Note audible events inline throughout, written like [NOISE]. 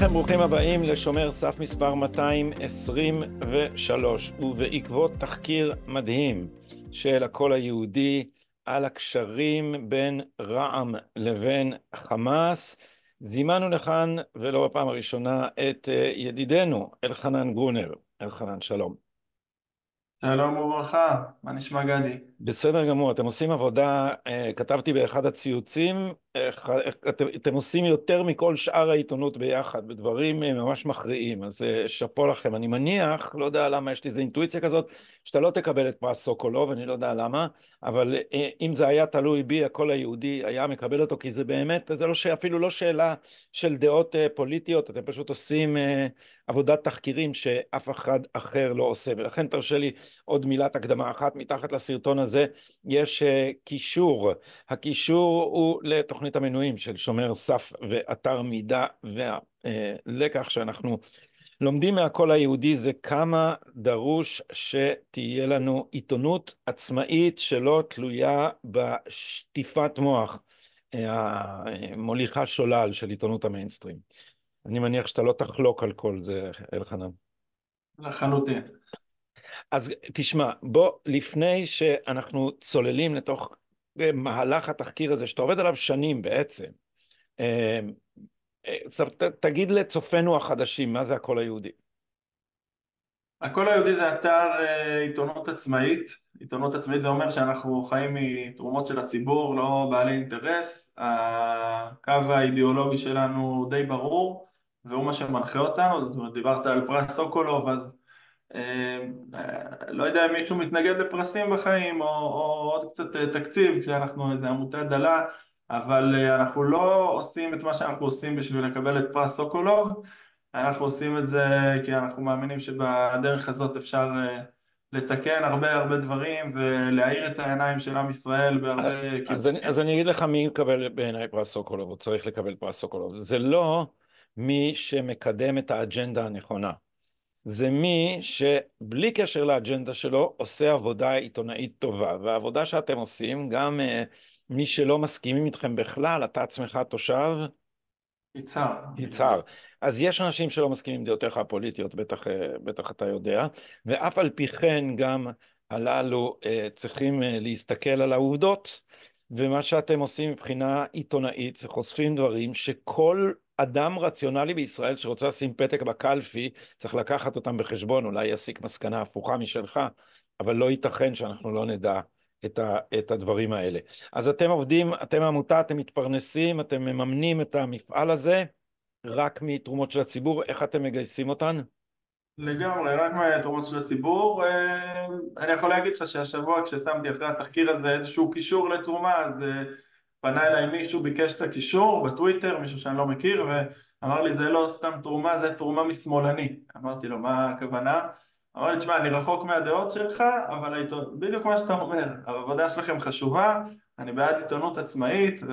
לכם, ברוכים הבאים לשומר סף מספר 223, ובעקבות תחקיר מדהים של הקול היהודי על הקשרים בין רע"מ לבין חמאס, זימנו לכאן, ולא בפעם הראשונה, את אה, ידידנו אלחנן גרונר. אלחנן, שלום. שלום וברכה, מה נשמע גדי? בסדר גמור, אתם עושים עבודה, אה, כתבתי באחד הציוצים, אתם, אתם עושים יותר מכל שאר העיתונות ביחד, בדברים אה, ממש מכריעים, אז אה, שאפו לכם. אני מניח, לא יודע למה יש לי איזו אינטואיציה כזאת, שאתה לא תקבל את פרס סוקולוב, אני לא יודע למה, אבל אם זה היה תלוי בי, הקול היהודי היה מקבל אותו, כי זה באמת, זה לא, אפילו לא שאלה של דעות פוליטיות, אתם פשוט עושים עבודת תחקירים שאף אחד אחר לא עושה, ולכן תרשה לי עוד מילת הקדמה אחת, מתחת לסרטון הזה יש קישור, הקישור הוא לתוכנית המנויים של שומר סף ואתר מידע, והלקח שאנחנו לומדים מהקול היהודי זה כמה דרוש שתהיה לנו עיתונות עצמאית שלא תלויה בשטיפת מוח המוליכה שולל של עיתונות המיינסטרים. אני מניח שאתה לא תחלוק על כל זה, אלחנן. לחלוטין. אז תשמע, בוא, לפני שאנחנו צוללים לתוך אה, מהלך התחקיר הזה, שאתה עובד עליו שנים בעצם, אה, אה, תגיד לצופינו החדשים, מה זה הקול היהודי? הקול היהודי זה אתר עיתונות עצמאית, עיתונות עצמאית זה אומר שאנחנו חיים מתרומות של הציבור, לא בעלי אינטרס, הקו האידיאולוגי שלנו די ברור והוא מה שמנחה אותנו, זאת אומרת דיברת על פרס סוקולוב אז אמ, לא יודע אם מישהו מתנגד לפרסים בחיים או, או עוד קצת אה, תקציב כשאנחנו איזה עמותה דלה אבל אה, אנחנו לא עושים את מה שאנחנו עושים בשביל לקבל את פרס סוקולוב אנחנו עושים את זה כי אנחנו מאמינים שבדרך הזאת אפשר אה, לתקן הרבה הרבה דברים ולהאיר את העיניים של עם ישראל בהרבה כיוונים. אז, אז אני אגיד לך מי יקבל בעיניי פרס סוקולוב, או צריך לקבל פרס סוקולוב. זה לא מי שמקדם את האג'נדה הנכונה. זה מי שבלי קשר לאג'נדה שלו עושה עבודה עיתונאית טובה. והעבודה שאתם עושים גם uh, מי שלא מסכימים איתכם בכלל אתה עצמך תושב יצהר. יצהר. אז יש אנשים שלא מסכימים עם דעותיך הפוליטיות בטח, uh, בטח אתה יודע. ואף על פי כן גם הללו uh, צריכים uh, להסתכל על העובדות. ומה שאתם עושים מבחינה עיתונאית זה חושפים דברים שכל אדם רציונלי בישראל שרוצה לשים פתק בקלפי, צריך לקחת אותם בחשבון, אולי יסיק מסקנה הפוכה משלך, אבל לא ייתכן שאנחנו לא נדע את, ה, את הדברים האלה. אז אתם עובדים, אתם עמותה, אתם מתפרנסים, אתם מממנים את המפעל הזה רק מתרומות של הציבור, איך אתם מגייסים אותן? לגמרי, רק מהתרומות של הציבור. אה, אני יכול להגיד לך שהשבוע כששמתי אחרי התחקיר הזה איזשהו קישור לתרומה, אז אה, פנה אליי מישהו, ביקש את הקישור בטוויטר, מישהו שאני לא מכיר, ואמר לי זה לא סתם תרומה, זה תרומה משמאלני. אמרתי לו מה הכוונה? אמר לי תשמע אני רחוק מהדעות שלך, אבל העיתון... בדיוק מה שאתה אומר, העבודה שלכם חשובה, אני בעד עיתונות עצמאית ו...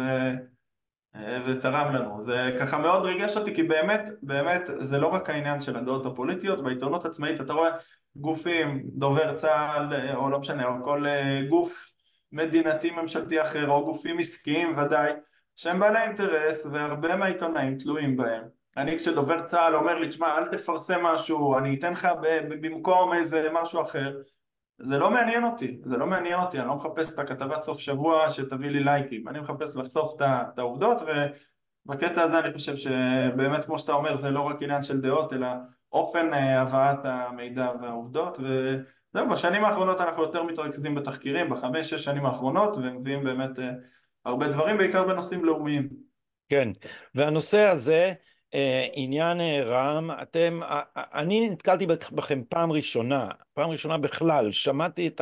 ותרם לנו. זה ככה מאוד ריגש אותי כי באמת, באמת זה לא רק העניין של הדעות הפוליטיות, בעיתונות עצמאית אתה רואה גופים, דובר צה"ל או לא משנה, או כל אה, גוף מדינתי ממשלתי אחר או גופים עסקיים ודאי שהם בעלי אינטרס והרבה מהעיתונאים תלויים בהם. אני כשדובר צה"ל אומר לי תשמע אל תפרסם משהו אני אתן לך במקום איזה משהו אחר זה לא מעניין אותי, זה לא מעניין אותי, אני לא מחפש את הכתבת סוף שבוע שתביא לי לייקים, אני מחפש לחשוף את העובדות ובקטע הזה אני חושב שבאמת כמו שאתה אומר זה לא רק עניין של דעות אלא אופן אה, הבאת המידע והעובדות ו... זהו, בשנים האחרונות אנחנו יותר מתרכזים בתחקירים, בחמש, שש שנים האחרונות, ומביאים באמת אה, הרבה דברים, בעיקר בנושאים לאומיים. כן, והנושא הזה, אה, עניין אה, רע"מ, אתם, אני נתקלתי בכם פעם ראשונה, פעם ראשונה בכלל, שמעתי את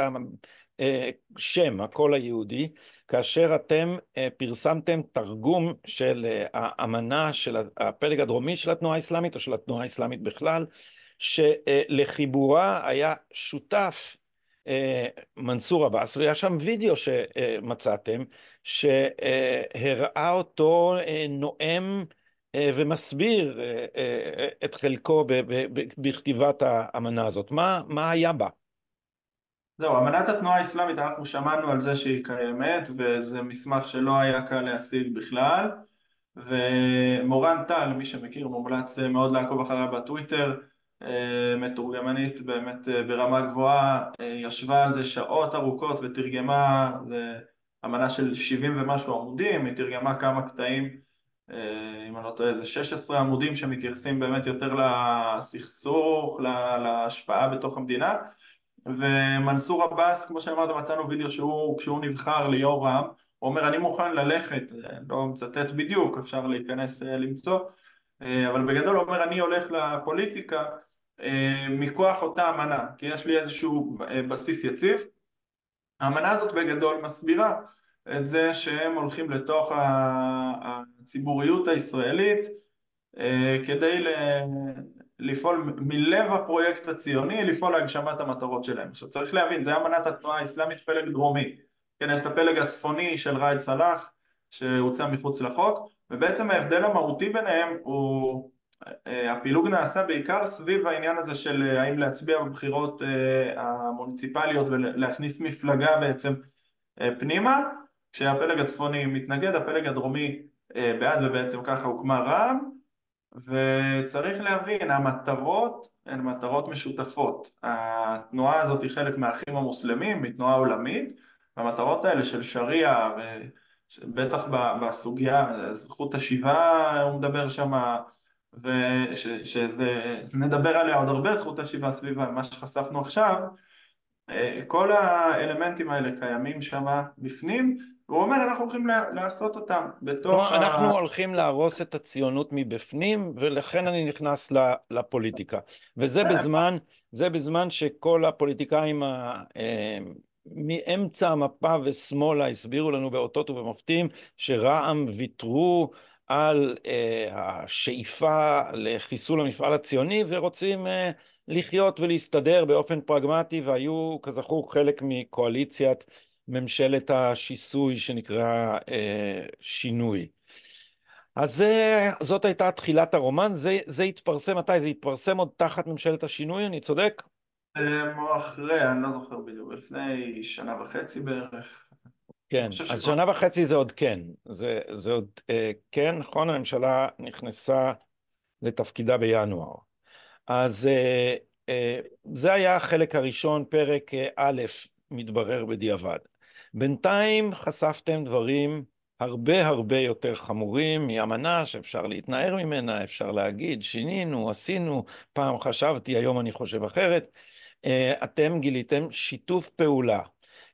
השם, הקול היהודי, כאשר אתם פרסמתם תרגום של האמנה של הפלג הדרומי של התנועה האסלאמית, או של התנועה האסלאמית בכלל, שלחיבורה היה שותף אה, מנסור עבאס, והיה שם וידאו שמצאתם, שהראה אותו אה, נואם אה, ומסביר את חלקו בכתיבת האמנה הזאת. מה, מה היה בה? זהו, אמנת התנועה האסלאמית, אנחנו שמענו על זה שהיא קיימת, וזה מסמך שלא היה קל להשיג בכלל. ומורן טל, מי שמכיר, מומלץ מאוד לעקוב אחריה בטוויטר, מתורגמנית באמת ברמה גבוהה, ישבה על זה שעות ארוכות ותרגמה, זה אמנה של 70 ומשהו עמודים, היא תרגמה כמה קטעים, אם אני לא טועה, זה 16 עמודים שמתייחסים באמת יותר לסכסוך, להשפעה בתוך המדינה. ומנסור עבאס, כמו שאמרת, מצאנו וידאו שהוא, כשהוא נבחר ליו"ר רע"מ, הוא אומר אני מוכן ללכת, לא מצטט בדיוק, אפשר להיכנס למצוא, אבל בגדול אומר אני הולך לפוליטיקה מכוח אותה אמנה, כי יש לי איזשהו בסיס יציב. האמנה הזאת בגדול מסבירה את זה שהם הולכים לתוך הציבוריות הישראלית כדי לפעול מלב הפרויקט הציוני, לפעול להגשמת המטרות שלהם. עכשיו צריך להבין, זה אמנת התנועה האסלאמית פלג דרומי, כן, את הפלג הצפוני של ראאד סלאח שהוצא מחוץ לחוק, ובעצם ההבדל המהותי ביניהם הוא, הפילוג נעשה בעיקר סביב העניין הזה של האם להצביע בבחירות המוניציפליות ולהכניס מפלגה בעצם פנימה, כשהפלג הצפוני מתנגד, הפלג הדרומי בעד ובעצם ככה הוקמה רע"מ וצריך להבין, המטרות הן מטרות משותפות. התנועה הזאת היא חלק מהאחים המוסלמים, מתנועה עולמית, והמטרות האלה של שריעה, בטח בסוגיה, זכות השיבה הוא מדבר שם, ונדבר עליה עוד הרבה, זכות השיבה סביב מה שחשפנו עכשיו, כל האלמנטים האלה קיימים שם בפנים והוא אומר אנחנו הולכים לעשות אותם. בתוך ה... אנחנו הולכים להרוס את הציונות מבפנים ולכן אני נכנס לפוליטיקה. וזה בזמן, זה בזמן שכל הפוליטיקאים מאמצע המפה ושמאלה הסבירו לנו באותות ובמופתים שרע"מ ויתרו על השאיפה לחיסול המפעל הציוני ורוצים לחיות ולהסתדר באופן פרגמטי והיו כזכור חלק מקואליציית ממשלת השיסוי שנקרא אה, שינוי. אז זה, זאת הייתה תחילת הרומן, זה, זה התפרסם מתי? זה התפרסם עוד תחת ממשלת השינוי, אני צודק? או אחרי, אני לא זוכר בדיוק, לפני שנה וחצי בערך. כן, אז. שנה וחצי זה עוד כן, זה, זה עוד אה, כן, נכון, הממשלה נכנסה לתפקידה בינואר. אז אה, אה, זה היה החלק הראשון, פרק אה, א', מתברר בדיעבד. בינתיים חשפתם דברים הרבה הרבה יותר חמורים מאמנה שאפשר להתנער ממנה, אפשר להגיד, שינינו, עשינו, פעם חשבתי, היום אני חושב אחרת. אה, אתם גיליתם שיתוף פעולה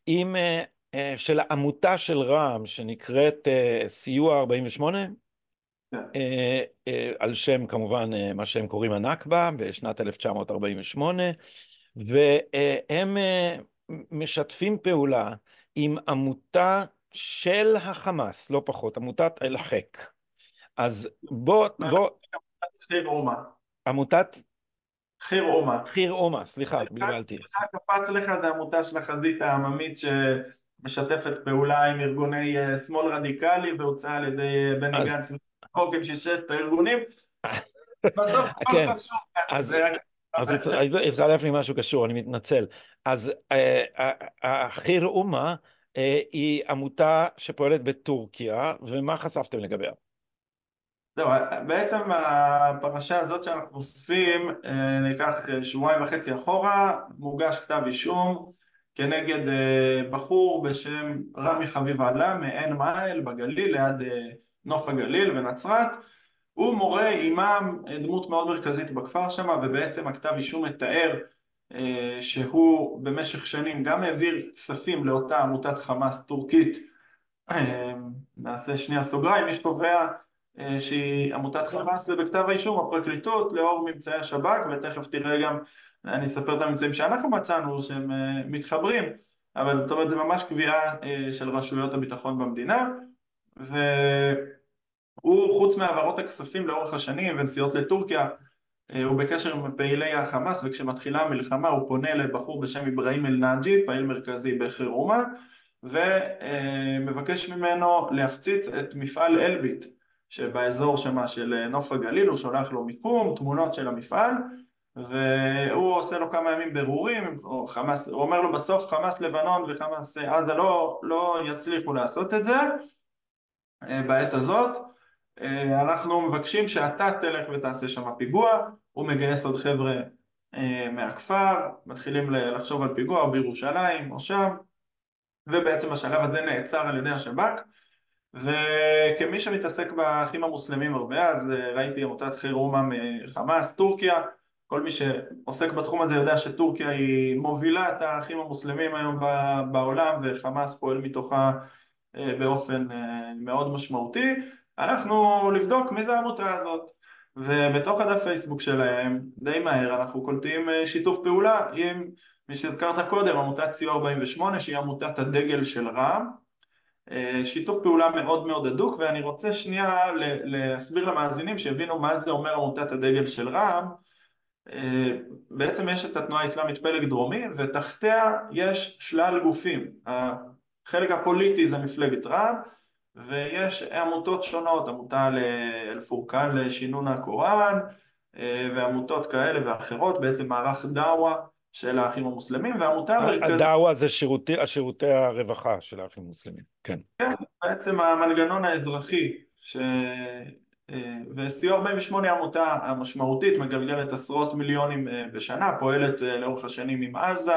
עם, אה, אה, של עמותה של רע"מ שנקראת סיוע 48, כן. על שם כמובן מה שהם קוראים הנכבה בשנת 1948, והם משתפים פעולה עם עמותה של החמאס, לא פחות, עמותת אל-חק. אז בוא, בוא... חיר אומה. עמותת... חיר אומה. חיר אומה, סליחה, בלבלתי. קפץ לך זה עמותה של החזית העממית שמשתפת פעולה עם ארגוני אה, שמאל רדיקלי והוצאה על ידי אה, בני גנץ וחוק עם ששת הארגונים. [LAUGHS] בסוף הכל כן. קשור. אז התחלף לי משהו קשור, אני מתנצל. אז אה, החיר אומה היא עמותה שפועלת בטורקיה, ומה חשפתם לגביה? זהו, בעצם הפרשה הזאת שאנחנו אוספים, אה, ניקח שבועיים וחצי אחורה, מוגש כתב אישום כנגד בחור בשם רמי חביב עלה מעין מעל בגליל, ליד נוף הגליל ונצרת. הוא מורה אימאם, דמות מאוד מרכזית בכפר שם, ובעצם הכתב אישום מתאר אה, שהוא במשך שנים גם העביר כספים לאותה עמותת חמאס טורקית, אה, נעשה שנייה סוגריים, מי שקובע אה, שהיא עמותת חמאס זה בכתב האישום הפרקליטות לאור ממצאי השב"כ ותכף תראה גם, אני אספר את הממצאים שאנחנו מצאנו שהם מתחברים. אבל זאת אומרת זה ממש קביעה של רשויות הביטחון במדינה ו... הוא חוץ מהעברות הכספים לאורך השנים ונסיעות לטורקיה אה, הוא בקשר עם פעילי החמאס וכשמתחילה המלחמה הוא פונה לבחור בשם אברהים אל-נאג'י, פעיל מרכזי בחירומה ומבקש ממנו להפציץ את מפעל אלביט שבאזור שמה של נוף הגליל, הוא שולח לו מיקום, תמונות של המפעל והוא עושה לו כמה ימים ברורים, או חמאס, הוא אומר לו בסוף חמאס לבנון וחמאס עזה לא, לא יצליחו לעשות את זה. אה, בעת הזאת אה, אנחנו מבקשים שאתה תלך ותעשה שם פיגוע, הוא מגייס עוד חבר'ה אה, מהכפר, מתחילים לחשוב על פיגוע בירושלים או שם, ובעצם השלב הזה נעצר על ידי השב"כ, וכמי שמתעסק באחים המוסלמים הרבה, אז ראיתי עמותת חירומה מחמאס, טורקיה, כל מי שעוסק בתחום הזה יודע שטורקיה היא מובילה את האחים המוסלמים היום בעולם וחמאס פועל מתוכה אה, באופן אה, מאוד משמעותי. הלכנו לבדוק מי זה העמותה הזאת. ובתוך הדף פייסבוק שלהם די מהר אנחנו קולטים אה, שיתוף פעולה עם מי שהזכרת קודם עמותת סיוע 48 שהיא עמותת הדגל של רע"מ שיתוף פעולה מאוד מאוד הדוק ואני רוצה שנייה להסביר למאזינים שיבינו מה זה אומר עמותת הדגל של רע"מ. אה, בעצם יש את התנועה האסלאמית פלג דרומי ותחתיה יש שלל גופים. החלק הפוליטי זה מפלגת רע"מ ויש עמותות שונות, עמותה לאל-פורקן לשינון הקוראן אה, ועמותות כאלה ואחרות, בעצם מערך דאווה של האחים המוסלמים ועמותה מרכזית... הדאווה זה שירותי, שירותי הרווחה של האחים המוסלמים, כן. כן, בעצם המנגנון האזרחי ש... אה, וסיוע 48 עמותה המשמעותית מגלגלת עשרות מיליונים אה, בשנה, פועלת אה, לאורך השנים עם עזה,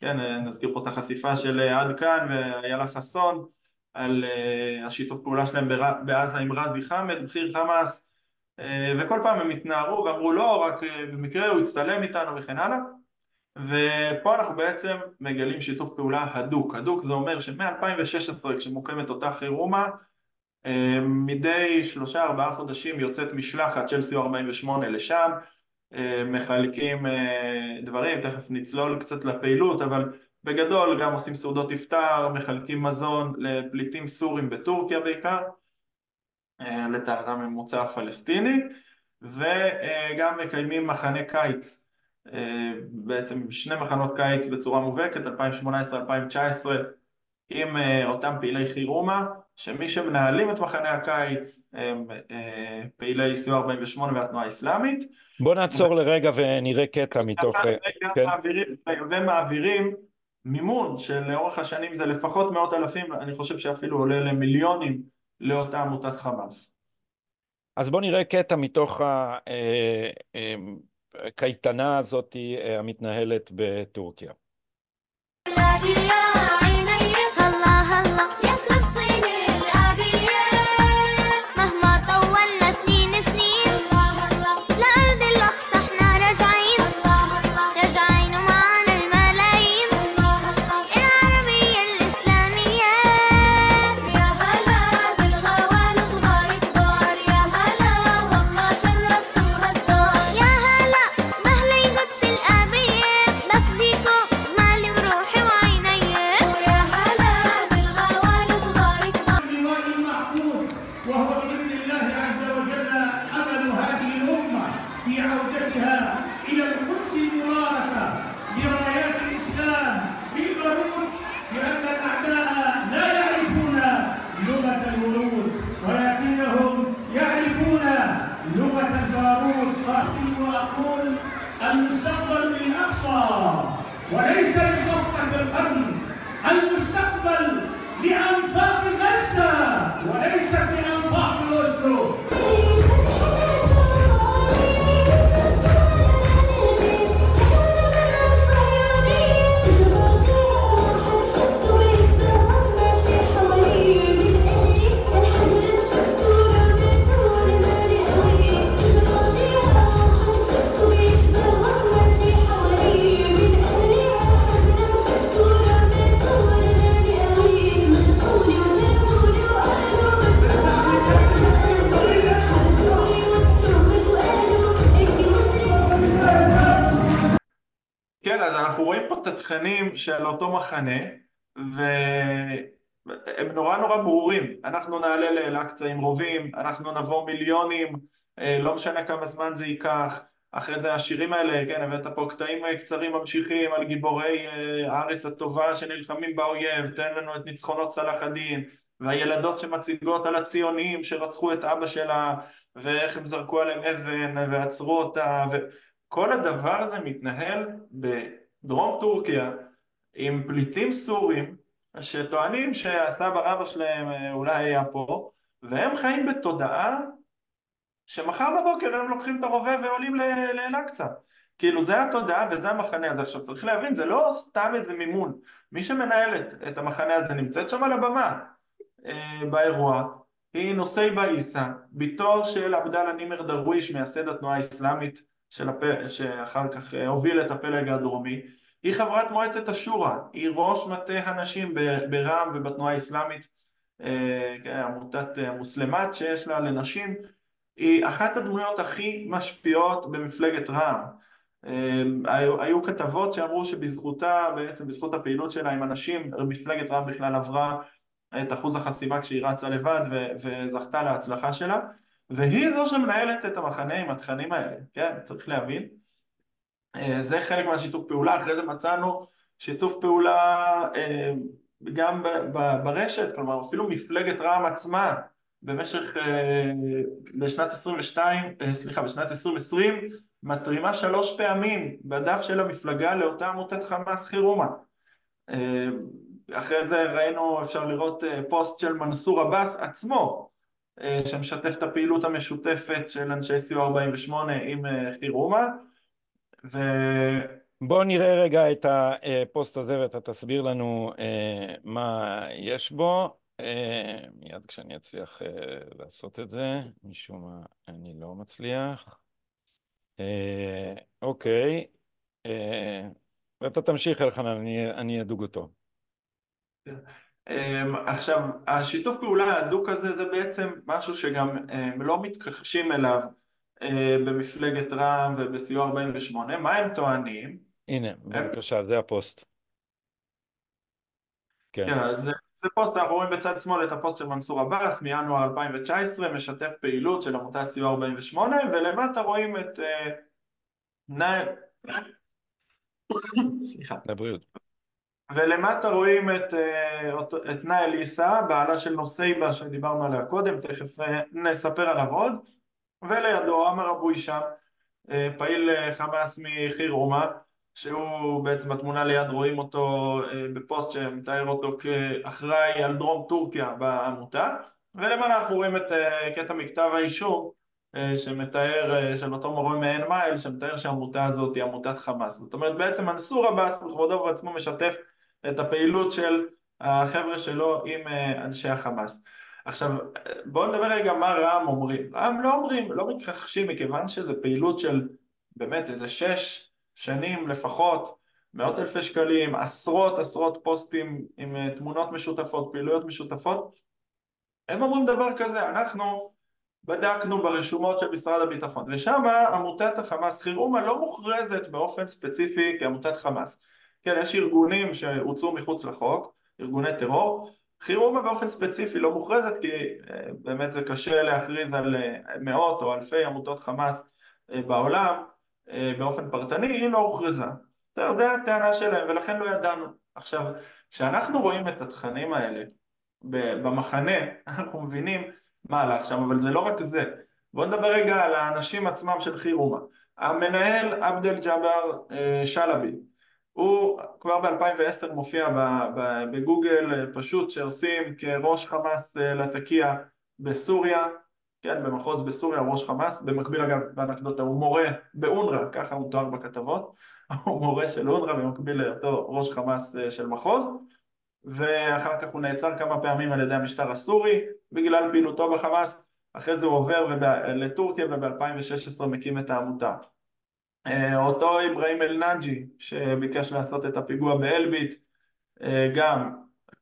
כן, נזכיר פה את החשיפה של עד כאן ואיילה חסון על השיתוף פעולה שלהם בעזה עם רזי חמד, בכיר חמאס וכל פעם הם התנערו ואמרו לא, רק במקרה הוא הצטלם איתנו וכן הלאה ופה אנחנו בעצם מגלים שיתוף פעולה הדוק, הדוק זה אומר שמ-2016 כשמוקמת אותה חירומה אה, מדי שלושה ארבעה חודשים יוצאת משלחת של סיוע 48 לשם. אה, מחלקים אה, דברים, תכף נצלול קצת לפעילות אבל בגדול גם עושים סעודות iftar, מחלקים מזון לפליטים סורים בטורקיה בעיקר לטענתם ממוצא פלסטיני וגם מקיימים מחנה קיץ בעצם שני מחנות קיץ בצורה מובהקת 2018-2019 עם אותם פעילי חירומה שמי שמנהלים את מחנה הקיץ הם אה, פעילי סיוע 48 והתנועה האסלאמית. בוא נעצור ו... לרגע ונראה קטע מתוך... אה, כן. מעבירים, ומעבירים מימון שלאורך השנים זה לפחות מאות אלפים, אני חושב שאפילו עולה למיליונים לאותה עמותת חמאס. אז בוא נראה קטע מתוך הקייטנה אה, הזאת המתנהלת בטורקיה. התכנים של אותו מחנה והם נורא נורא ברורים אנחנו נעלה לאל-אקצא עם רובים, אנחנו נבוא מיליונים, אה, לא משנה כמה זמן זה ייקח אחרי זה השירים האלה, כן, הבאת פה קטעים אה, קצרים ממשיכים על גיבורי אה, הארץ הטובה שנלחמים באויב, תן לנו את ניצחונות צלאח א-דין והילדות שמציגות על הציונים שרצחו את אבא שלה ואיך הם זרקו עליהם אבן ועצרו אותה וכל הדבר הזה מתנהל. דרום טורקיה עם פליטים סורים שטוענים שהסבא רבא שלהם אה, אולי היה פה והם חיים בתודעה שמחר בבוקר הם לוקחים את הרובה ועולים לאל-אקצא. כאילו זה התודעה וזה המחנה הזה. עכשיו צריך להבין, זה לא סתם איזה מימון. מי שמנהלת את המחנה הזה נמצאת שם על הבמה אה, באירוע, היא נוסייבה עיסא, בתו של עבדאללה נימר דרוויש, מייסד התנועה האסלאמית של הפ... שאחר כך אה, הוביל את הפלג הדרומי. היא חברת מועצת השורא, היא ראש מטה הנשים ברע"מ ובתנועה האסלאמית, אה, כן, עמותת אה, מוסלמת שיש לה לנשים, היא אחת הדמויות הכי משפיעות במפלגת רע"מ. היו, היו כתבות שאמרו שבזכותה, בעצם בזכות הפעילות שלה עם אנשים, מפלגת רע"מ בכלל עברה את אחוז החסימה כשהיא רצה לבד ו- וזכתה להצלחה שלה והיא זו שמנהלת את המחנה עם התכנים האלה, כן? צריך להבין. אה, זה חלק מהשיתוף פעולה, אחרי זה מצאנו שיתוף פעולה אה, גם ברשת, כלומר אפילו מפלגת רע"מ עצמה במשך, אה, בשנת 22, סליחה, בשנת 2020 מתרימה שלוש פעמים בדף של המפלגה לאותה עמותת חמאס חירומה אחרי זה ראינו, אפשר לראות פוסט של מנסור עבאס עצמו שמשתף את הפעילות המשותפת של אנשי סיוע 48 עם אה, חירומה. ו... בואו נראה רגע את הפוסט הזה ואתה תסביר לנו מה יש בו. מיד כשאני אצליח לעשות את זה, משום מה אני לא מצליח. אוקיי. ואתה תמשיך אלחנן, אני, אדוג אותו. אמ, עכשיו, השיתוף פעולה ההדוק הזה זה בעצם משהו שגם הם לא מתכחשים אליו אה, במפלגת רע"מ ובסיוע 48, מה הם טוענים? הנה, בבקשה, זה הפוסט. כן. כן, אז זה, זה פוסט, אנחנו רואים בצד שמאל את הפוסט של מנסור עבאס מינואר 2019, משתף פעילות של עמותת סיוע 48, ולמטה רואים את... אה, [COUGHS] סליחה. לבריאות. ולמטה רואים את, אה, את נאי אליסה, בעלה של נוסייבה שדיברנו עליה קודם, תכף אה, נספר עליו עוד, ולידו עמר אבו הישאם, אה, פעיל חמאס מחירומה, שהוא בעצם בתמונה ליד רואים אותו בפוסט שמתאר אותו כאחראי על דרום טורקיה בעמותה, ולמעלה אנחנו רואים את קטע מכתב האישום שמתאר, של אותו מורה מעין מייל, שמתאר שהעמותה הזאת היא עמותת חמאס. זאת אומרת בעצם מנסור עבאס בכבודו ובעצמו משתף את הפעילות של החבר'ה שלו עם אה, אנשי החמאס. עכשיו בואו נדבר רגע מה רע"מ אומרים. רע"מ לא אומרים, לא מתכחשים מכיוון שזו פעילות של באמת איזה שש שנים לפחות, מאות אלפי שקלים, עשרות עשרות פוסטים עם אה, תמונות משותפות, פעילויות משותפות, הם אומרים דבר כזה, אנחנו בדקנו ברשומות של משרד הביטחון ושם עמותת החמאס חירומה לא מוכרזת באופן ספציפי כעמותת חמאס כן, יש ארגונים שהוצאו מחוץ לחוק, ארגוני טרור, חירומה באופן ספציפי לא מוכרזת כי אה, באמת זה קשה להכריז על אה, מאות או אלפי עמותות חמאס אה, בעולם באופן פרטני, היא לא הוכרזה. זו הטענה שלהם ולכן לא ידענו. עכשיו, כשאנחנו רואים את התכנים האלה במחנה, [LAUGHS] אנחנו מבינים מה הלך שם, אבל זה לא רק זה. בואו נדבר רגע על האנשים עצמם של חירומה. המנהל עבד אל ג'אבר שלבי הוא כבר ב-2010 מופיע בגוגל פשוט שעושים כראש חמאס אה, לתקיע בסוריה, כן, במחוז בסוריה, ראש חמאס, במקביל אגב באנקדוטה הוא מורה באונר"א, ככה הוא תואר בכתבות, [LAUGHS] הוא מורה של אונר"א במקביל לאותו ראש חמאס אה, של מחוז. ואחר כך הוא נעצר כמה פעמים על ידי המשטר הסורי בגלל פעילותו בחמאס, אחרי זה הוא עובר לטורקיה וב-2016 מקים את העמותה אותו אברהים אל-נאג'י שביקש לעשות את הפיגוע באלביט אה, גם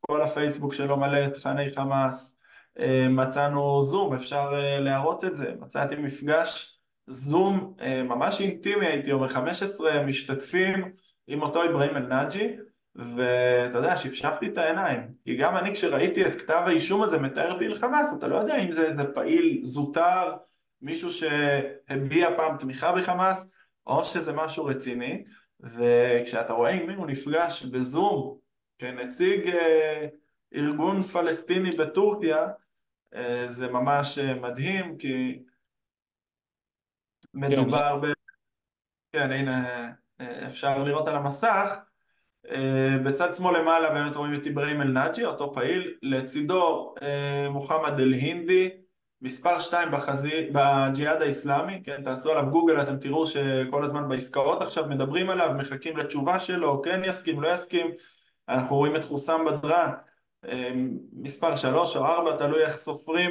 כל הפייסבוק שלו מלא תכני חמאס אה, מצאנו זום, אפשר להראות את זה, מצאתי מפגש זום ממש אינטימי הייתי אומר, 15 משתתפים עם אותו אברהים אל-נאג'י ואתה יודע, שפשפתי את העיניים כי גם אני כשראיתי את כתב האישום הזה מתאר פעיל חמאס אתה לא יודע אם זה איזה פעיל זוטר מישהו שהביע פעם תמיכה בחמאס או שזה משהו רציני, וכשאתה רואה עם מי הוא נפגש בזום כנציג אה, ארגון פלסטיני בטורקיה, אה, זה ממש אה, מדהים, כי מדובר ב... כן, הנה, אפשר לראות על המסך. בצד שמאל למעלה באמת רואים את אברהים אל-נאג'י, אותו פעיל, לצידו מוחמד אל-הינדי, מספר שתיים בחזי, בג'יהאד האיסלאמי, כן, תעשו עליו גוגל, אתם תראו שכל הזמן בעסקאות עכשיו מדברים עליו, מחכים לתשובה שלו, כן יסכים, לא יסכים, אנחנו רואים את חוסם בדראן, מספר שלוש או ארבע, תלוי איך סופרים,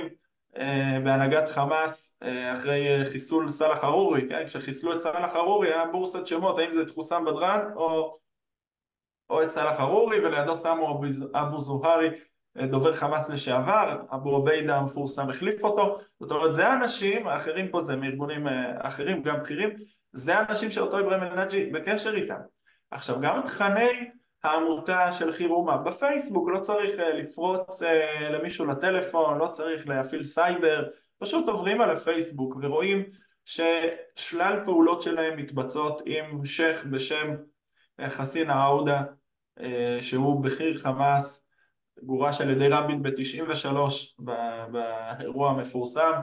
בהנהגת חמאס אחרי חיסול סאלח ארורי, כן? כשחיסלו את סאלח ארורי היה בורסת שמות, האם זה את חוסם בדראן או, או את סאלח ארורי ולידו שמו אבו זוהרי דובר חמאס לשעבר, אבו עוביידה המפורסם החליף אותו, זאת אומרת זה האנשים, האחרים פה זה מארגונים אחרים, גם בכירים, זה האנשים שאותו אברהים אל-נאג'י בקשר איתם. עכשיו גם תכני העמותה של חירומה בפייסבוק, לא צריך לפרוץ למישהו לטלפון, לא צריך להפעיל סייבר, פשוט עוברים על הפייסבוק ורואים ששלל פעולות שלהם מתבצעות עם שייח' בשם חסין עאודה שהוא בכיר חמאס גורש על ידי רבין ב-93 באירוע המפורסם,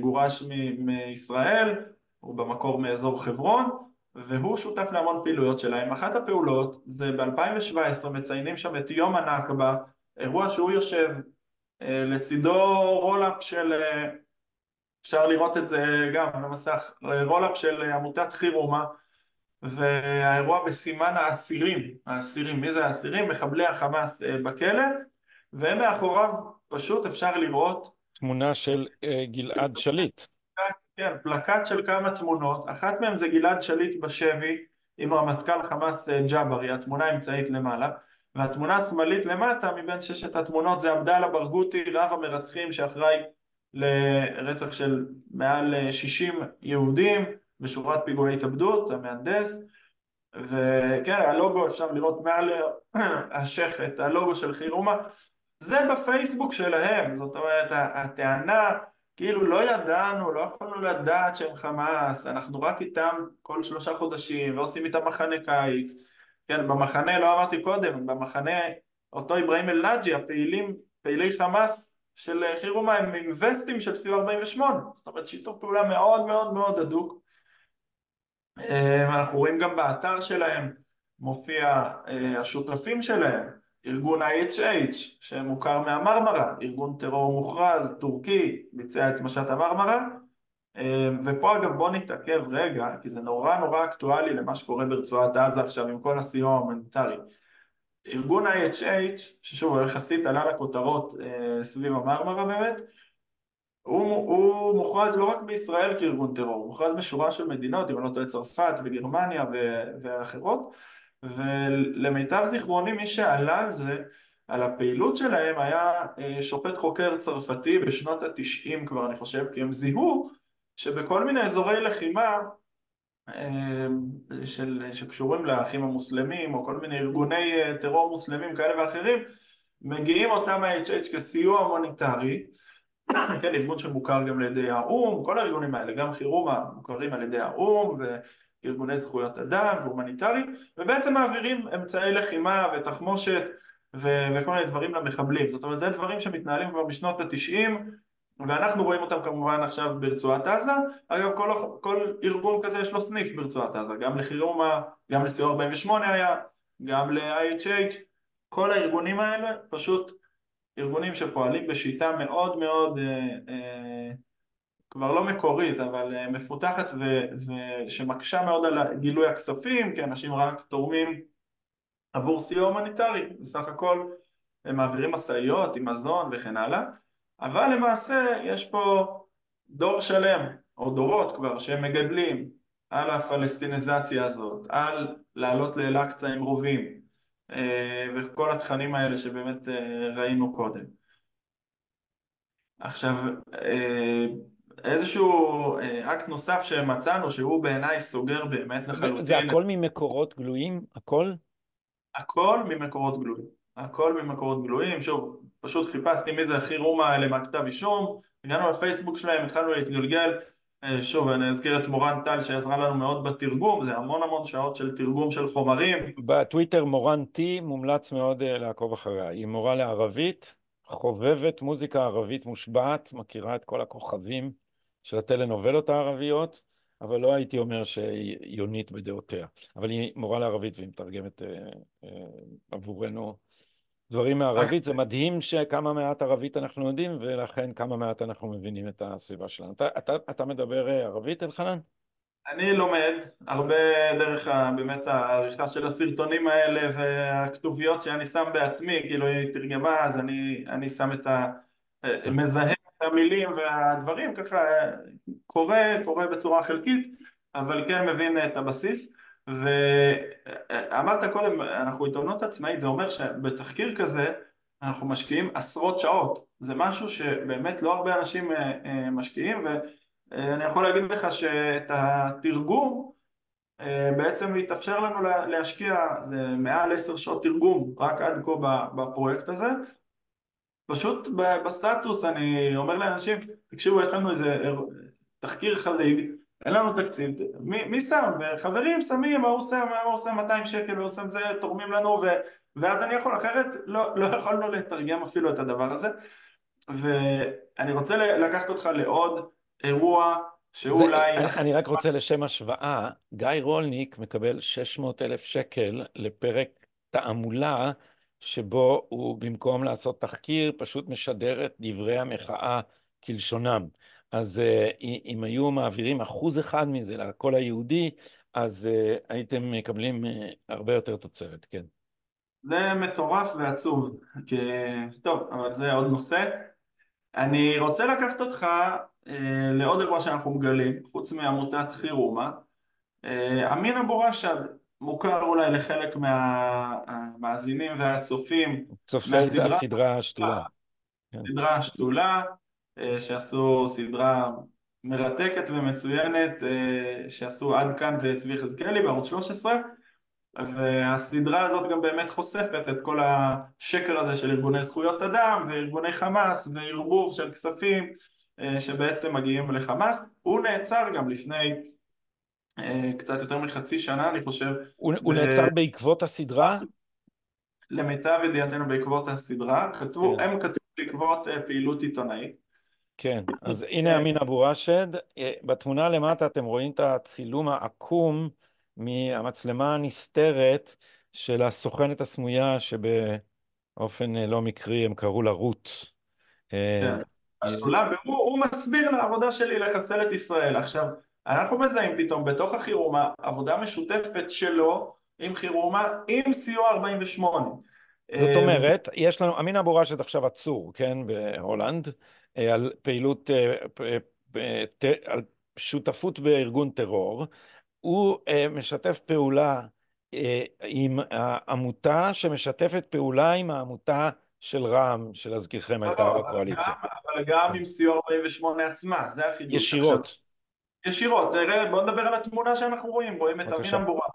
גורש מישראל, הוא במקור מאזור חברון, והוא שותף להמון פעילויות שלהם. אחת הפעולות זה ב-2017 מציינים שם את יום הנכבה, אירוע שהוא יושב לצידו רולאפ של, אפשר לראות את זה גם על המסך, רולאפ של עמותת חירומה והאירוע בסימן האסירים, האסירים, מי זה האסירים? מחבלי החמאס בכלא. ומאחוריו פשוט אפשר לראות תמונה של גלעד שליט. כן, פלקט של כמה תמונות, אחת מהן זה גלעד שליט בשבי עם רמטכ"ל חמאס ג'אברי, התמונה האמצעית למעלה. והתמונה השמאלית למטה מבין ששת התמונות זה עבדאללה ברגותי, רב המרצחים שאחראי לרצח של מעל 60 יהודים בשורת פיגועי התאבדות, המהנדס וכן, הלוגו אפשר לראות מעל [CLEARS THROAT] את הלוגו של חירומה. זה בפייסבוק שלהם, זאת אומרת הטענה כאילו לא ידענו, לא יכולנו לדעת שהם חמאס, אנחנו רק איתם כל שלושה חודשים ועושים איתם מחנה קיץ. כן, במחנה, לא אמרתי קודם, במחנה אותו אברהים אל-נאג'י, הפעילים, פעילי חמאס של חירומה הם עם וסטים של סיוע 48 זאת אומרת שיתוף פעולה מאוד מאוד מאוד הדוק אנחנו רואים גם באתר שלהם מופיע השותפים שלהם ארגון IHH שמוכר מהמרמרה, ארגון טרור מוכרז, טורקי, ביצע את משט המרמרה. ופה אגב בוא נתעכב רגע כי זה נורא נורא אקטואלי למה שקורה ברצועת עזה עכשיו עם כל הסיוע ההומניטרי. ארגון IHH ששוב יחסית עלה לכותרות סביב המרמרה באמת הוא, הוא מוכרז לא רק בישראל כארגון טרור, הוא מוכרז בשורה של מדינות, אם אני לא טועה צרפת וגרמניה ואחרות ולמיטב זיכרוני מי שעלה על זה, על הפעילות שלהם היה שופט חוקר צרפתי בשנות התשעים כבר אני חושב כי הם זיהו שבכל מיני אזורי לחימה של, שקשורים לאחים המוסלמים או כל מיני ארגוני טרור מוסלמים כאלה ואחרים מגיעים אותם ה-HH כסיוע הומניטרי [COUGHS] כן, ארגון שמוכר גם על ידי האו"ם, כל הארגונים האלה, גם חירומה מוכרים על ידי האו"ם וארגוני זכויות אדם והומניטריים ובעצם מעבירים אמצעי לחימה ותחמושת ו- וכל מיני דברים למחבלים. זאת אומרת זה דברים שמתנהלים כבר בשנות התשעים ואנחנו רואים אותם כמובן עכשיו ברצועת עזה. אגב כל, כל ארגון כזה יש לו סניף ברצועת עזה. גם לחירומה, גם לסיוע 48 היה, גם ל-IHH כל הארגונים האלה פשוט ארגונים שפועלים בשיטה מאוד מאוד אה, אה, כבר לא מקורית אבל אה, מפותחת ושמקשה מאוד על גילוי הכספים כי אנשים רק תורמים עבור סיוע הומניטרי. בסך הכל הם מעבירים משאיות עם מזון וכן הלאה אבל למעשה יש פה דור שלם או דורות כבר שהם מגדלים על הפלסטיניזציה הזאת על לעלות לאל-אקצא עם רובים וכל התכנים האלה שבאמת ראינו קודם. עכשיו איזשהו אקט נוסף שמצאנו שהוא בעיניי סוגר באמת לחלוטין זה הכל ממקורות גלויים? הכל? הכל ממקורות גלויים הכל ממקורות גלויים, שוב פשוט חיפשתי מי זה החירום האלה מהכתב אישום הגענו לפייסבוק שלהם, התחלנו להתגלגל שוב אני אזכיר את מורן טל שעזרה לנו מאוד בתרגום זה המון המון שעות של תרגום של חומרים. בטוויטר מורן טי מומלץ מאוד לעקוב אחריה. היא מורה לערבית חובבת מוזיקה ערבית מושבעת מכירה את כל הכוכבים של הטלנובלות הערביות אבל לא הייתי אומר שהיא יונית בדעותיה. אבל היא מורה לערבית והיא מתרגמת עבורנו דברים מערבית, זה מדהים שכמה מעט ערבית אנחנו יודעים, ולכן כמה מעט אנחנו מבינים את הסביבה שלנו. אתה, אתה, אתה מדבר ערבית, אלחנן? אני לומד הרבה דרך באמת העריכה של הסרטונים האלה והכתוביות שאני שם בעצמי, כאילו היא תרגמה אז אני, אני שם את ה... מזהה את המילים והדברים, ככה קורא, קורא בצורה חלקית, אבל כן מבין את הבסיס. ואמרת קודם, אנחנו עיתונות עצמאית, זה אומר שבתחקיר כזה אנחנו משקיעים עשרות שעות, זה משהו שבאמת לא הרבה אנשים אה, אה, משקיעים ואני יכול להגיד לך שאת התרגום אה, בעצם התאפשר לנו להשקיע, זה מעל עשר שעות תרגום רק עד כה בפרויקט הזה. פשוט בסטטוס אני אומר לאנשים, תקשיבו יש לנו איזה תחקיר חריג אין לנו תקציב, מי, מי שם? וחברים שמים, מה הוא עושה, מה הוא עושה 200 שקל, הוא עושה זה, תורמים לנו ו, ואז אני יכול, אחרת לא, לא יכולנו לתרגם אפילו את הדבר הזה ואני רוצה לקחת אותך לעוד אירוע שהוא זה, אני רק רוצה לשם השוואה, גיא רולניק מקבל 600 אלף שקל לפרק תעמולה שבו הוא במקום לעשות תחקיר פשוט משדר את דברי המחאה כלשונם. אז uh, אם היו מעבירים אחוז אחד מזה לקול היהודי, אז uh, הייתם מקבלים uh, הרבה יותר תוצרת, כן. זה מטורף ועצוב, כי... טוב, אבל זה עוד נושא. אני רוצה לקחת אותך uh, לעוד אירוע שאנחנו מגלים, חוץ מעמותת חירומה. Uh, אמין אבו רשד, מוכר אולי לחלק מהמאזינים והצופים. צופי הסדרה השתולה. סדרה השתולה. אה, שעשו סדרה מרתקת ומצוינת אה, שעשו עד כאן וצבי חזקאלי בערוץ 13 והסדרה הזאת גם באמת חושפת את כל השקר הזה של ארגוני זכויות אדם וארגוני חמאס וערבוב של כספים אה, שבעצם מגיעים לחמאס הוא נעצר גם לפני קצת יותר מחצי שנה אני חושב הוא. הוא נעצר בעקבות הסדרה? למיטב ידיעתנו בעקבות הסדרה כתבו, כן. הם כתבו בעקבות פעילות עיתונאית כן, אז הנה אמין אבו ראשד. אה, בתמונה למטה אתם רואים את הצילום העקום מהמצלמה הנסתרת של הסוכנת הסמויה שבאופן אה, לא מקרי הם קראו לה רות. אה, כן, והוא מסביר לעבודה שלי לחסל את ישראל. עכשיו, אנחנו מזהים פתאום בתוך החירומה עבודה משותפת שלו עם חירומה עם סיוע 48. זאת אומרת, יש לנו, אמין אבו ראשד עכשיו עצור, כן, בהולנד, אה, על פעילות, אה, על שותפות בארגון טרור, הוא אה, משתף פעולה עם העמותה שמשתפת פעולה עם העמותה של רע"מ, שלהזכירכם הייתה לא, בקואליציה. אבל גם עם סיוע 48 עצמה, זה החידוש. ישירות. ישירות, בואו נדבר על התמונה שאנחנו רואים, רואים את אמין אמבורה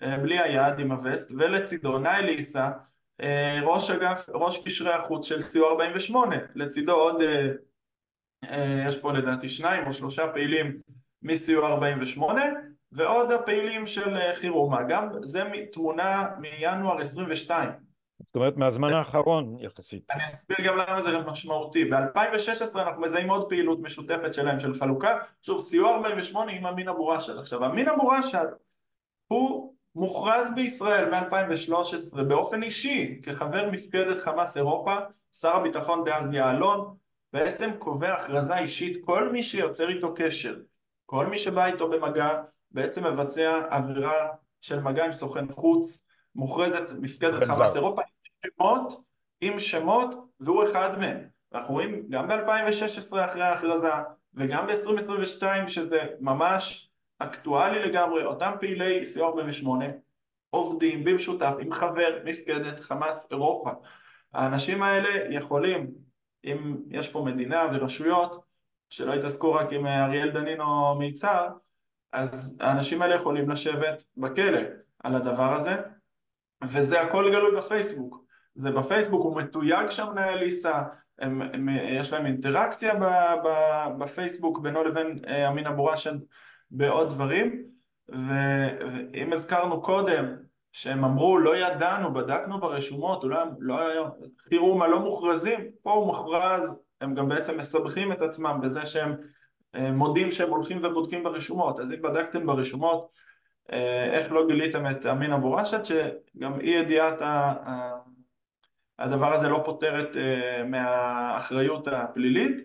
בלי היד עם הווסט, ולצידו נאי ליסה אה, ראש אגף, ראש קשרי החוץ של סיוע 48, לצידו עוד, אה, אה, יש פה לדעתי שניים או שלושה פעילים מסיוע 48 ועוד הפעילים של חירומה, גם זה תמונה מינואר 22 זאת אומרת מהזמן האחרון יחסית. אני אסביר גם למה זה משמעותי. ב-2016 אנחנו מזהים עוד פעילות משותפת שלהם של חלוקה. שוב, סיוע 48 עם אמין אבו רשד. עכשיו, אמין אבו רשד הוא מוכרז בישראל מ-2013 באופן אישי כחבר מפקדת חמאס אירופה, שר הביטחון דאז יעלון בעצם קובע הכרזה אישית כל מי שיוצר איתו קשר, כל מי שבא איתו במגע בעצם מבצע עבירה של מגע עם סוכן חוץ, מוכרזת מפקדת חמאס זר. אירופה עם שמות, עם שמות והוא אחד מהם. אנחנו רואים גם ב-2016 אחרי ההכרזה וגם ב-2022 שזה ממש אקטואלי לגמרי, אותם פעילי סיוע 48 עובדים במשותף עם חבר מפקדת חמאס אירופה. האנשים האלה יכולים, אם יש פה מדינה ורשויות שלא יתעסקו רק עם אריאל דנין או מיצר, אז האנשים האלה יכולים לשבת בכלא על הדבר הזה, וזה הכל גלוי בפייסבוק. זה בפייסבוק, הוא מתויג שם נאליסה, הם, הם, יש להם אינטראקציה בפייסבוק בינו לבין אה, אמין אבו ראשד בעוד דברים ואם הזכרנו קודם שהם אמרו לא ידענו, בדקנו ברשומות, אולי לא היה, חירומה לא מוכרזים, פה הוא מוכרז, הם גם בעצם מסבכים את עצמם בזה שהם אה, מודים שהם הולכים ובודקים ברשומות, אז אם בדקתם ברשומות אה, איך לא גיליתם את אמין אבו רשד שגם אי ידיעת הדבר הזה לא פותר את, uh, מהאחריות הפלילית.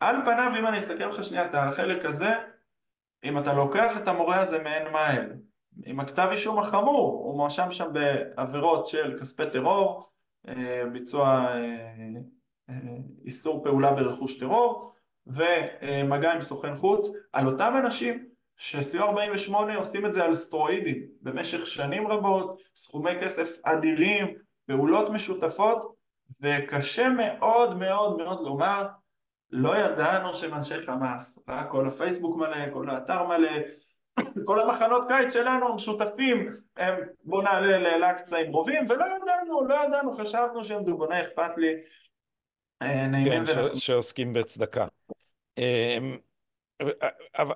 על פניו, אם אני אסתכל לך שנייה את החלק הזה, אם אתה לוקח את המורה הזה מעין מייל, עם הכתב אישום החמור, הוא מואשם שם בעבירות של כספי טרור, אה, ביצוע איסור פעולה ברכוש טרור ומגע עם סוכן חוץ על אותם אנשים שסיוע 48 עושים את זה על סטרואידים במשך שנים רבות, סכומי כסף אדירים, פעולות משותפות וקשה מאוד מאוד מאוד לומר לא ידענו שהם אנשי חמאס, כל הפייסבוק מלא, כל האתר מלא, כל המחנות קיץ שלנו משותפים, הם בוא נעלה לאל-אקצא עם רובים ולא ידענו, לא ידענו, חשבנו שהם דובוני אכפת לי אה, נעימים כן, ונחמדים. שעוסקים בצדקה. אמ,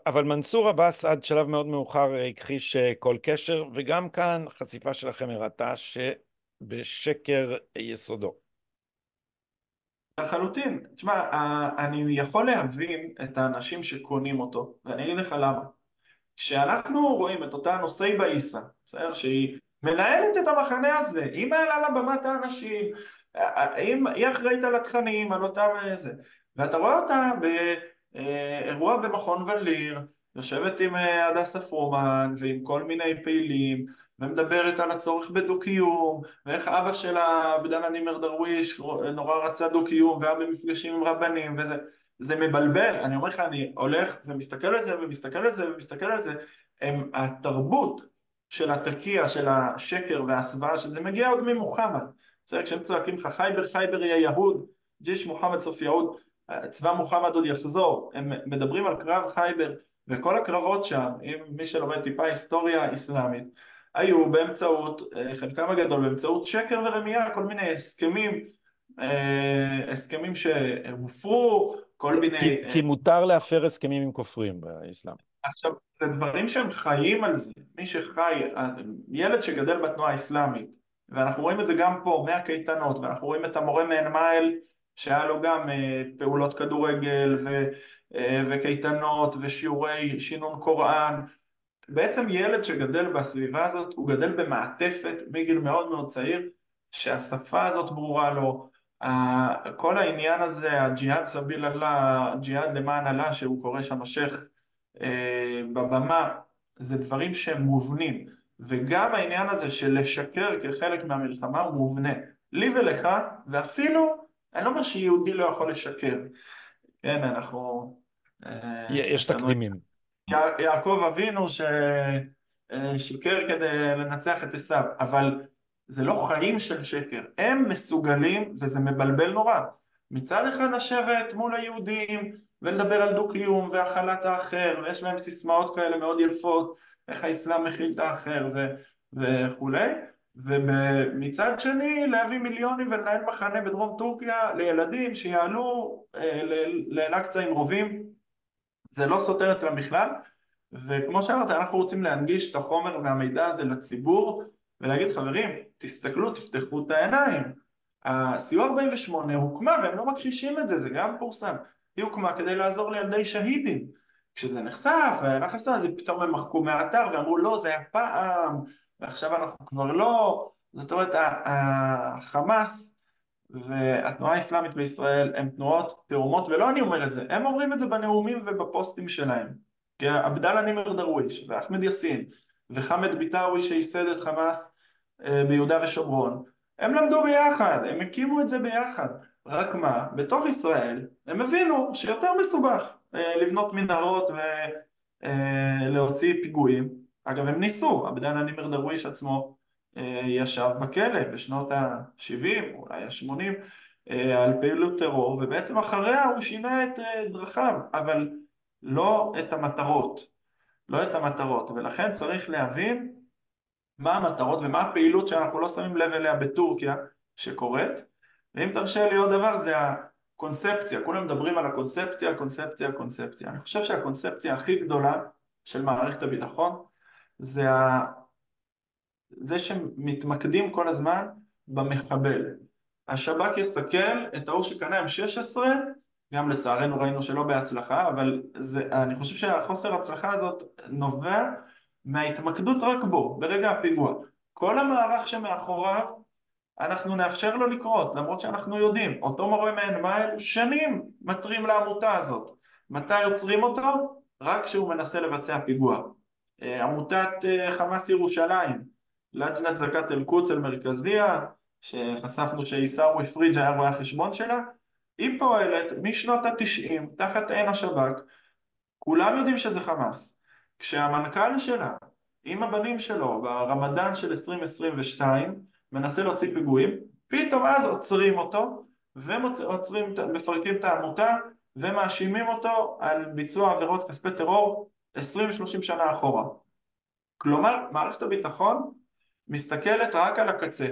אבל מנסור עבאס עד שלב מאוד מאוחר הכחיש כל קשר, וגם כאן חשיפה שלכם הראתה שבשקר יסודו. לחלוטין. תשמע, אני יכול להבין את האנשים שקונים אותו, ואני אגיד לך למה. כשאנחנו רואים את אותה נושאי באיסה, בסדר? שהיא מנהלת את המחנה הזה, היא מעלה לבמת האנשים, היא אחראית על התכנים, על אותם איזה, ואתה רואה אותה באירוע במכון ון ליר, יושבת עם אה, הדסה פרומן ועם כל מיני פעילים ומדברת על הצורך בדו-קיום ואיך אבא שלה, בדנה נימר דרוויש, נורא רצה דו-קיום והיה במפגשים עם רבנים וזה זה מבלבל, אני אומר לך, אני הולך ומסתכל על זה ומסתכל על זה ומסתכל על זה, הם, התרבות של התקיע, של השקר וההסוואה, שזה מגיע עוד ממוחמד. בסדר, כשהם צועקים לך חייבר חייבר יא יהוד, ג'יש מוחמד סוף יהוד, צבא מוחמד עוד יחזור, הם מדברים על קרב חייבר, וכל הקרבות שם, אם מי שלומד טיפה היסטוריה אסלאמית, היו באמצעות, חלקם הגדול באמצעות שקר ורמייה, כל מיני הסכמים, אה, הסכמים שהופרו, כל מיני... כי, כי מותר להפר הסכמים עם כופרים באסלאם. עכשיו, זה דברים שהם חיים על זה, מי שחי, ילד שגדל בתנועה האסלאמית, ואנחנו רואים את זה גם פה מהקייטנות, ואנחנו רואים את המורה מעין מייל שהיה לו גם אה, פעולות כדורגל ו, אה, וקייטנות ושיעורי שינון קוראן בעצם ילד שגדל בסביבה הזאת הוא גדל במעטפת מגיל מאוד מאוד צעיר שהשפה הזאת ברורה לו כל העניין הזה הג'יהאד סביל אללה, הג'יהאד למען אללה שהוא קורא שם השייח אה, בבמה זה דברים שהם מובנים וגם העניין הזה של לשקר כחלק מהמלחמה הוא מובנה. לי ולך ואפילו אני לא אומר שיהודי לא יכול לשקר. כן אנחנו אה, יש תקדימים יעקב אבינו ששיקר אה, כדי לנצח את עשיו אבל זה לא חיים של שקר. הם מסוגלים וזה מבלבל נורא. מצד אחד לשבת מול היהודים ולדבר על דו-קיום והכלת האחר ויש להם סיסמאות כאלה מאוד יפות איך האסלאם מכיל את האחר ו... וכולי. ומצד שני להביא מיליונים ולנהל מחנה בדרום טורקיה לילדים שיעלו אה, לאל-אקצא עם רובים זה לא סותר אצלם בכלל וכמו שאמרת אנחנו רוצים להנגיש את החומר והמידע הזה לציבור ולהגיד חברים תסתכלו תפתחו את העיניים. הסיוע 48 הוקמה והם לא מכחישים את זה זה גם פורסם. היא הוקמה כדי לעזור לילדי שהידים. כשזה נחשף והלך זה פתאום הם מחקו מהאתר ואמרו לא זה היה פעם ועכשיו אנחנו כבר לא, זאת אומרת החמאס והתנועה האסלאמית בישראל הם תנועות תאומות ולא אני אומר את זה, הם אומרים את זה בנאומים ובפוסטים שלהם. כי עבדאללה נימר דרוויש ואחמד יאסין וחמד ביטאווי שייסד את חמאס אה, ביהודה ושומרון הם למדו ביחד, הם הקימו את זה ביחד. רק מה, בתוך ישראל הם הבינו שיותר מסובך אה, לבנות מנהרות ולהוציא אה, פיגועים. אגב הם ניסו, עבדאללה נימר דרוויש עצמו ישב בכלא בשנות ה-70 אולי ה-80 על פעילות טרור ובעצם אחריה הוא שינה את דרכיו אבל לא את המטרות לא את המטרות ולכן צריך להבין מה המטרות ומה הפעילות שאנחנו לא שמים לב אליה בטורקיה שקורית ואם תרשה לי עוד דבר זה הקונספציה כולם מדברים על הקונספציה, הקונספציה, הקונספציה אני חושב שהקונספציה הכי גדולה של מערכת הביטחון זה. זה שמתמקדים כל הזמן במחבל השב"כ יסכל את ההוא שקנה M16 גם לצערנו ראינו שלא בהצלחה, אבל זה, אני חושב שהחוסר הצלחה הזאת נובע מההתמקדות רק בו, ברגע הפיגוע. כל המערך שמאחוריו אנחנו נאפשר לו לקרות, למרות שאנחנו יודעים, אותו מורה מעין מייל שנים מתרים לעמותה הזאת. מתי עוצרים אותו? רק כשהוא מנסה לבצע פיגוע. אה, עמותת אה, חמאס ירושלים, לג'נת זכת אל-קודס אל-מרכזיה, שחשפנו שעיסאווי פריג' היה רואה החשבון שלה, היא פועלת משנות התשעים תחת עין השב"כ, כולם יודעים שזה חמאס. כשהמנכ"ל שלה עם הבנים שלו ברמדאן של 2022 מנסה להוציא פיגועים, פתאום אז עוצרים אותו ומפרקים את העמותה ומאשימים אותו על ביצוע עבירות כספי טרור 20-30 שנה אחורה. כלומר, מערכת הביטחון מסתכלת רק על הקצה,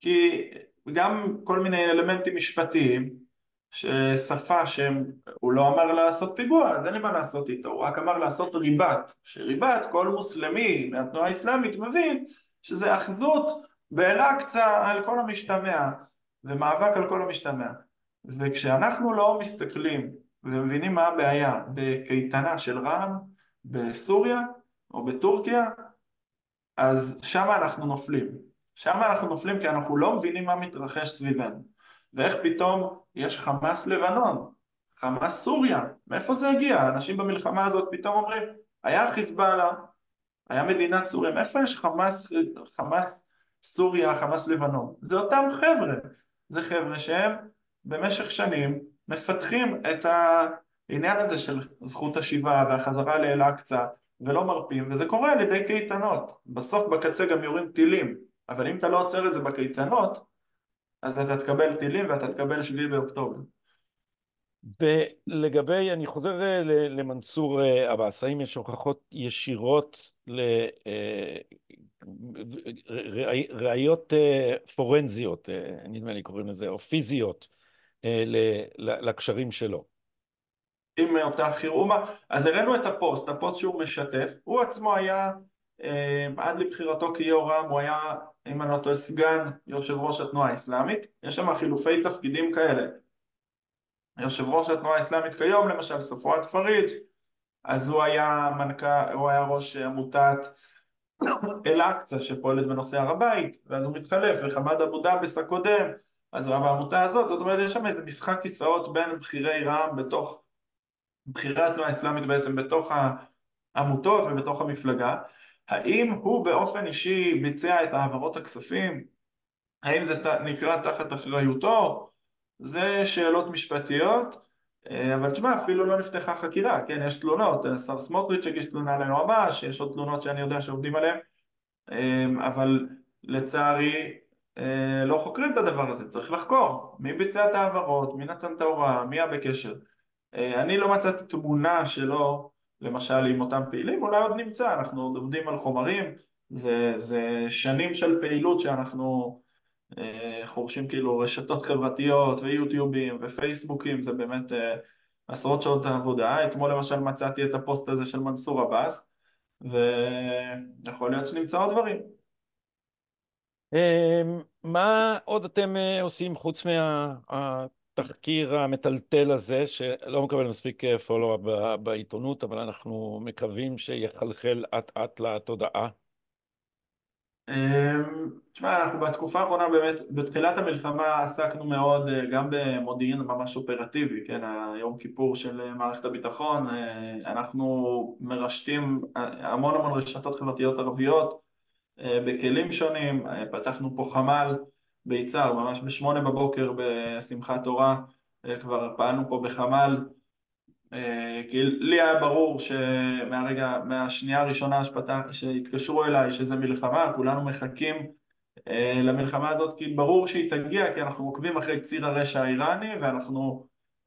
כי גם כל מיני אלמנטים משפטיים, ששפה שהוא לא אמר לעשות פיגוע, אז אין לי מה לעשות איתו, הוא רק אמר לעשות ריבת, שריבת כל מוסלמי מהתנועה האסלאמית מבין שזה אחזות באל-אקצא על כל המשתמע ומאבק על כל המשתמע. וכשאנחנו לא מסתכלים ומבינים מה הבעיה בקייטנה של רע"מ בסוריה או בטורקיה אז שם אנחנו נופלים שם אנחנו נופלים כי אנחנו לא מבינים מה מתרחש סביבנו ואיך פתאום יש חמאס לבנון, חמאס סוריה, מאיפה זה הגיע? אנשים במלחמה הזאת פתאום אומרים היה חיזבאללה, היה מדינת סוריה, מאיפה יש חמאס, חמאס סוריה, חמאס לבנון? זה אותם חבר'ה, זה חבר'ה שהם במשך שנים מפתחים את העניין הזה של זכות השיבה והחזרה לאל-אקצא ולא מרפים, וזה קורה על ידי קייטנות. בסוף בקצה גם יורים טילים, אבל אם אתה לא עוצר את זה בקייטנות, אז אתה תקבל טילים ואתה תקבל שביעי באוקטובר. ולגבי, אני חוזר אה, למנסור אה, עבאס, האם יש הוכחות ישירות לראיות אה, פורנזיות, נדמה לי קוראים לזה, או פיזיות, לקשרים שלו? עם אותה חירומה, אז הראינו את הפוסט, הפוסט שהוא משתף, הוא עצמו היה עד לבחירתו כיו"ר רע"ם, הוא היה, אם אני לא טועה, סגן יושב ראש התנועה האסלאמית, יש שם חילופי תפקידים כאלה. יושב ראש התנועה האסלאמית כיום, למשל ספואד פריג', אז הוא היה מנכ"ל, הוא היה ראש עמותת אל-אקצא שפועלת בנושא הר הבית, ואז הוא מתחלף, וחמד אבו דאבס הקודם, אז הוא היה בעמותה הזאת, זאת אומרת יש שם איזה משחק כיסאות בין בכירי רע"מ בתוך, בכירי התנועה האסלאמית בעצם בתוך העמותות ובתוך המפלגה, האם הוא באופן אישי ביצע את העברות הכספים? האם זה נקרא תחת אחריותו? זה שאלות משפטיות, אה, אבל תשמע, אפילו לא נפתחה חקירה, כן, יש תלונות, השר סמוטריץ' הגיש תלונה ליועמ"ש, יש עוד תלונות שאני יודע שעובדים עליהן, אה, אבל לצערי אה, לא חוקרים את הדבר הזה, צריך לחקור. מי ביצע את העברות, מי נתן את ההוראה, מי היה בקשר. אני לא מצאתי תמונה שלו למשל עם אותם פעילים, אולי עוד נמצא, אנחנו עוד עובדים על חומרים, זה, זה שנים של פעילות שאנחנו אה, חורשים כאילו רשתות חברתיות ויוטיובים ופייסבוקים, זה באמת אה, עשרות שעות עבודה. אתמול למשל מצאתי את הפוסט הזה של מנסור עבאס, ויכול להיות שנמצא עוד דברים. אה, מה עוד אתם אה, עושים חוץ מה... התחקיר המטלטל הזה, שלא מקבל מספיק פולו בעיתונות, אבל אנחנו מקווים שיחלחל אט אט לתודעה. אמ, תשמע, אנחנו בתקופה האחרונה באמת, בתחילת המלחמה עסקנו מאוד אה, גם במודיעין ממש אופרטיבי, כן, היום כיפור של מערכת הביטחון, אה, אנחנו מרשתים אה, המון המון רשתות חברתיות ערביות בכלים שונים, פתחנו פה חמ"ל ביצהר, ממש בשמונה בבוקר בשמחת תורה, כבר פעלנו פה בחמ"ל, אה, כי לי היה ברור שמהרגע, מהשנייה הראשונה שפתח, שהתקשרו אליי שזה מלחמה, כולנו מחכים אה, למלחמה הזאת כי ברור שהיא תגיע כי אנחנו עוקבים אחרי ציר הרשע האיראני ואנחנו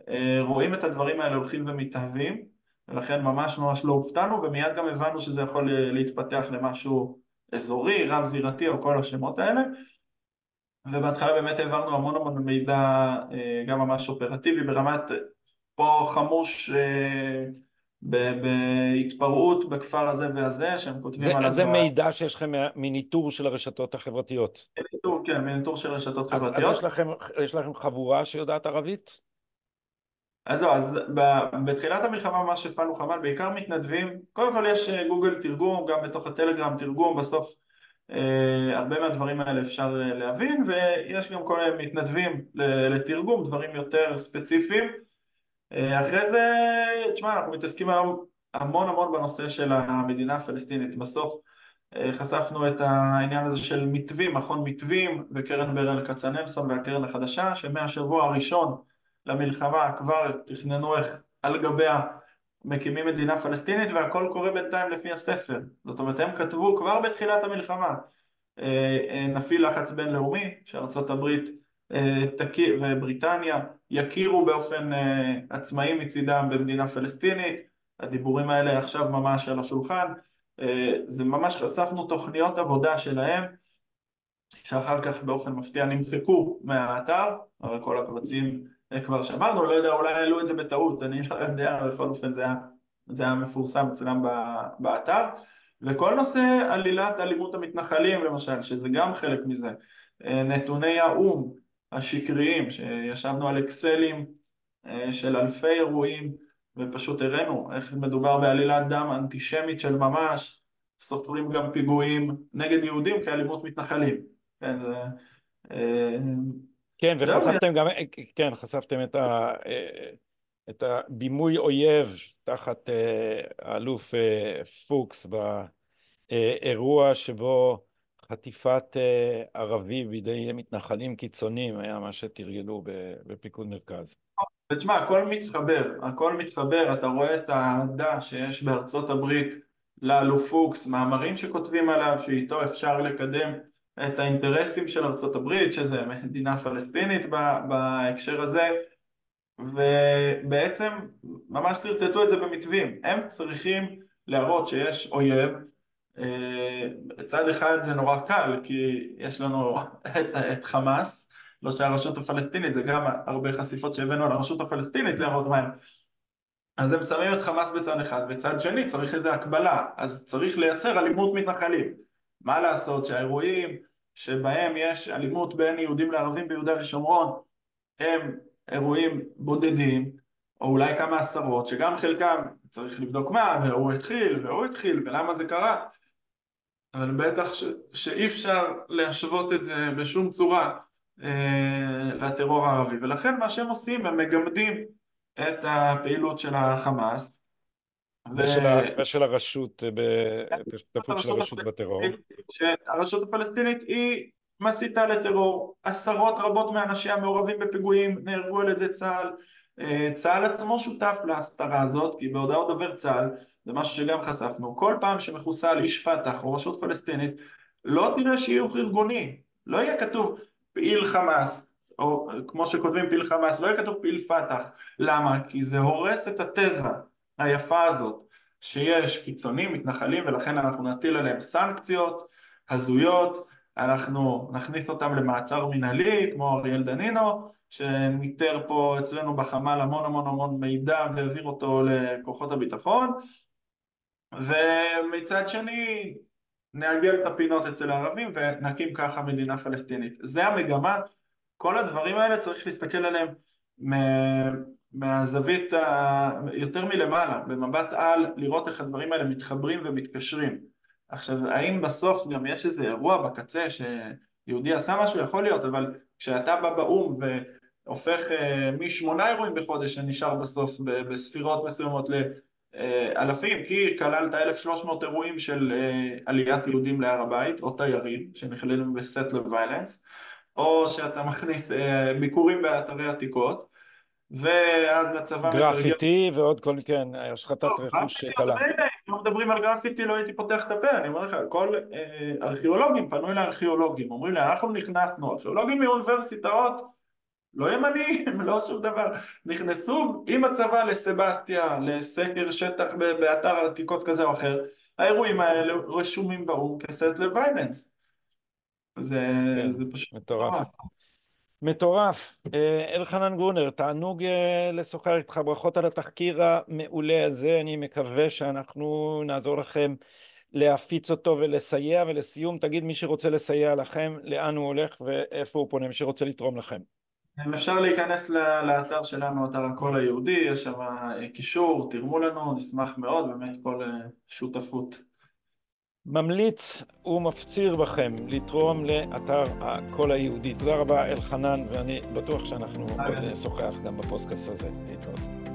אה, רואים את הדברים האלה הולכים ומתאהבים ולכן ממש ממש לא הופתענו ומיד גם הבנו שזה יכול להתפתח למשהו אזורי, רב זירתי או כל השמות האלה ובהתחלה באמת העברנו המון המון מידע אה, גם ממש אופרטיבי ברמת פה חמוש אה, בהתפרעות בכפר הזה והזה שהם כותבים עליו. זה מידע שיש לכם מניטור של הרשתות החברתיות. מניטור, כן, מניטור של רשתות אז, חברתיות. אז יש לכם, יש לכם חבורה שיודעת ערבית? אז לא, אז בתחילת המלחמה ממש הפעלנו חמ"ל, בעיקר מתנדבים, קודם כל יש אה, גוגל תרגום, גם בתוך הטלגרם תרגום, בסוף הרבה מהדברים האלה אפשר להבין ויש גם כל מיני מתנדבים לתרגום, דברים יותר ספציפיים אחרי זה, תשמע, אנחנו מתעסקים היום המון המון בנושא של המדינה הפלסטינית. בסוף חשפנו את העניין הזה של מתווים, מכון מתווים וקרן ברל כצנלסון והקרן החדשה שמהשבוע הראשון למלחמה כבר תכננו איך על גביה מקימים מדינה פלסטינית והכל קורה בינתיים לפי הספר. זאת אומרת הם כתבו כבר בתחילת המלחמה נפעיל לחץ בינלאומי שארצות הברית ובריטניה יכירו באופן עצמאי מצידם במדינה פלסטינית. הדיבורים האלה עכשיו ממש על השולחן. זה ממש חשפנו תוכניות עבודה שלהם שאחר כך באופן מפתיע נמחקו מהאתר הרי כל הקבצים כבר שמרנו, לא יודע, אולי העלו את זה בטעות, אני לא יודע, בכל אופן זה היה, זה היה מפורסם אצלם באתר. וכל נושא עלילת אלימות המתנחלים למשל, שזה גם חלק מזה נתוני האו"ם השקריים, שישבנו על אקסלים של אלפי אירועים ופשוט הראינו איך מדובר בעלילת דם אנטישמית של ממש סופרים גם פיגועים נגד יהודים כאלימות מתנחלים. כן, זה... כן, וחשפתם גם, כן, חשפתם את, ה, את הבימוי אויב תחת האלוף פוקס באירוע שבו חטיפת ערבי בידי מתנחלים קיצוניים היה מה שתרגלו בפיקוד מרכז. ותשמע, הכל מתחבר, הכל מתחבר, אתה רואה את האהדה שיש בארצות הברית לאלוף פוקס, מאמרים שכותבים עליו, שאיתו אפשר לקדם את האינטרסים של ארצות הברית, שזה מדינה פלסטינית בהקשר הזה, ובעצם ממש שרטטו את זה במתווים. הם צריכים להראות שיש אויב, צד אחד זה נורא קל, כי יש לנו את, את חמאס, לא שהרשות הפלסטינית, זה גם הרבה חשיפות שהבאנו על הרשות הפלסטינית להראות מה הם. אז הם שמים את חמאס בצד אחד, וצד שני צריך איזה הקבלה, אז צריך לייצר אלימות מתנחלים. מה לעשות שהאירועים שבהם יש אלימות בין יהודים לערבים ביהודה ושומרון הם אירועים בודדים או אולי כמה עשרות שגם חלקם צריך לבדוק מה והוא התחיל והוא התחיל ולמה זה קרה אבל בטח ש... שאי אפשר להשוות את זה בשום צורה אה, לטרור הערבי. ולכן מה שהם עושים הם מגמדים את הפעילות של החמאס ושל, הרשות, השותפות של הרשות בטרור. שהרשות הפלסטינית היא מסיתה לטרור, עשרות רבות מאנשיה מעורבים בפיגועים נהרגו על ידי צה"ל, אה, צה"ל עצמו שותף להסתרה הזאת, כי בהודעות דובר צה"ל, זה משהו שגם חשפנו, כל פעם שמחוסל איש פת"ח או רשות פלסטינית, לא תראה שיוך ארגוני, לא יהיה כתוב פעיל חמאס, או כמו שכותבים פעיל חמאס, לא יהיה כתוב פעיל פת"ח, למה? כי זה הורס את התזה היפה הזאת שיש קיצונים, מתנחלים ולכן אנחנו נטיל עליהם סנקציות הזויות, אנחנו נכניס אותם למעצר מנהלי כמו אריאל דנינו שניטר פה אצלנו בחמ"ל המון המון המון מידע והעביר אותו לכוחות הביטחון ומצד שני נעגל את הפינות אצל הערבים ונקים ככה מדינה פלסטינית. זה המגמה, כל הדברים האלה צריך להסתכל עליהם מהזווית ה... יותר מלמעלה, במבט על, לראות איך הדברים האלה מתחברים ומתקשרים. עכשיו, האם בסוף גם יש איזה אירוע בקצה שיהודי עשה משהו? יכול להיות, אבל כשאתה בא באו"ם והופך אה, משמונה אירועים בחודש שנשאר בסוף בספירות מסוימות לאלפים, כי כללת 1,300 אירועים של אה, עליית יהודים להר הבית, או תיירים, שנכללו בסטלר ויילנס, או שאתה מכניס אה, ביקורים באתרי עתיקות, ואז הצבא... גרפיטי ועוד כל, כן, השחתת לא, רכוש קלה. אם מדברים על גרפיטי לא הייתי פותח את הפה, אני אומר לך, כל אה, ארכיאולוגים פנו אל הארכיאולוגים, אומרים לי, אנחנו נכנסנו, ארכיאולוגים מאוניברסיטאות, לא ימנים, [LAUGHS] לא שום דבר, נכנסו עם הצבא לסבסטיה, לסקר שטח באתר עתיקות כזה או אחר, האירועים האלה רשומים באו"ם כסטלר ויילנס. זה, כן, זה פשוט מטורף. מטורף. אה, אלחנן גרונר, תענוג אה, לשוחח איתך, ברכות על התחקיר המעולה הזה, אני מקווה שאנחנו נעזור לכם להפיץ אותו ולסייע, ולסיום תגיד מי שרוצה לסייע לכם, לאן הוא הולך ואיפה הוא פונה, מי שרוצה לתרום לכם. אפשר להיכנס לאתר שלנו, אתר הקול היהודי, יש שם אה, קישור, תרמו לנו, נשמח מאוד, באמת כל שותפות. ממליץ ומפציר בכם לתרום לאתר הקול היהודי. תודה רבה אלחנן, ואני בטוח שאנחנו עוד נשוחח גם בפודקאסט הזה. להתראות.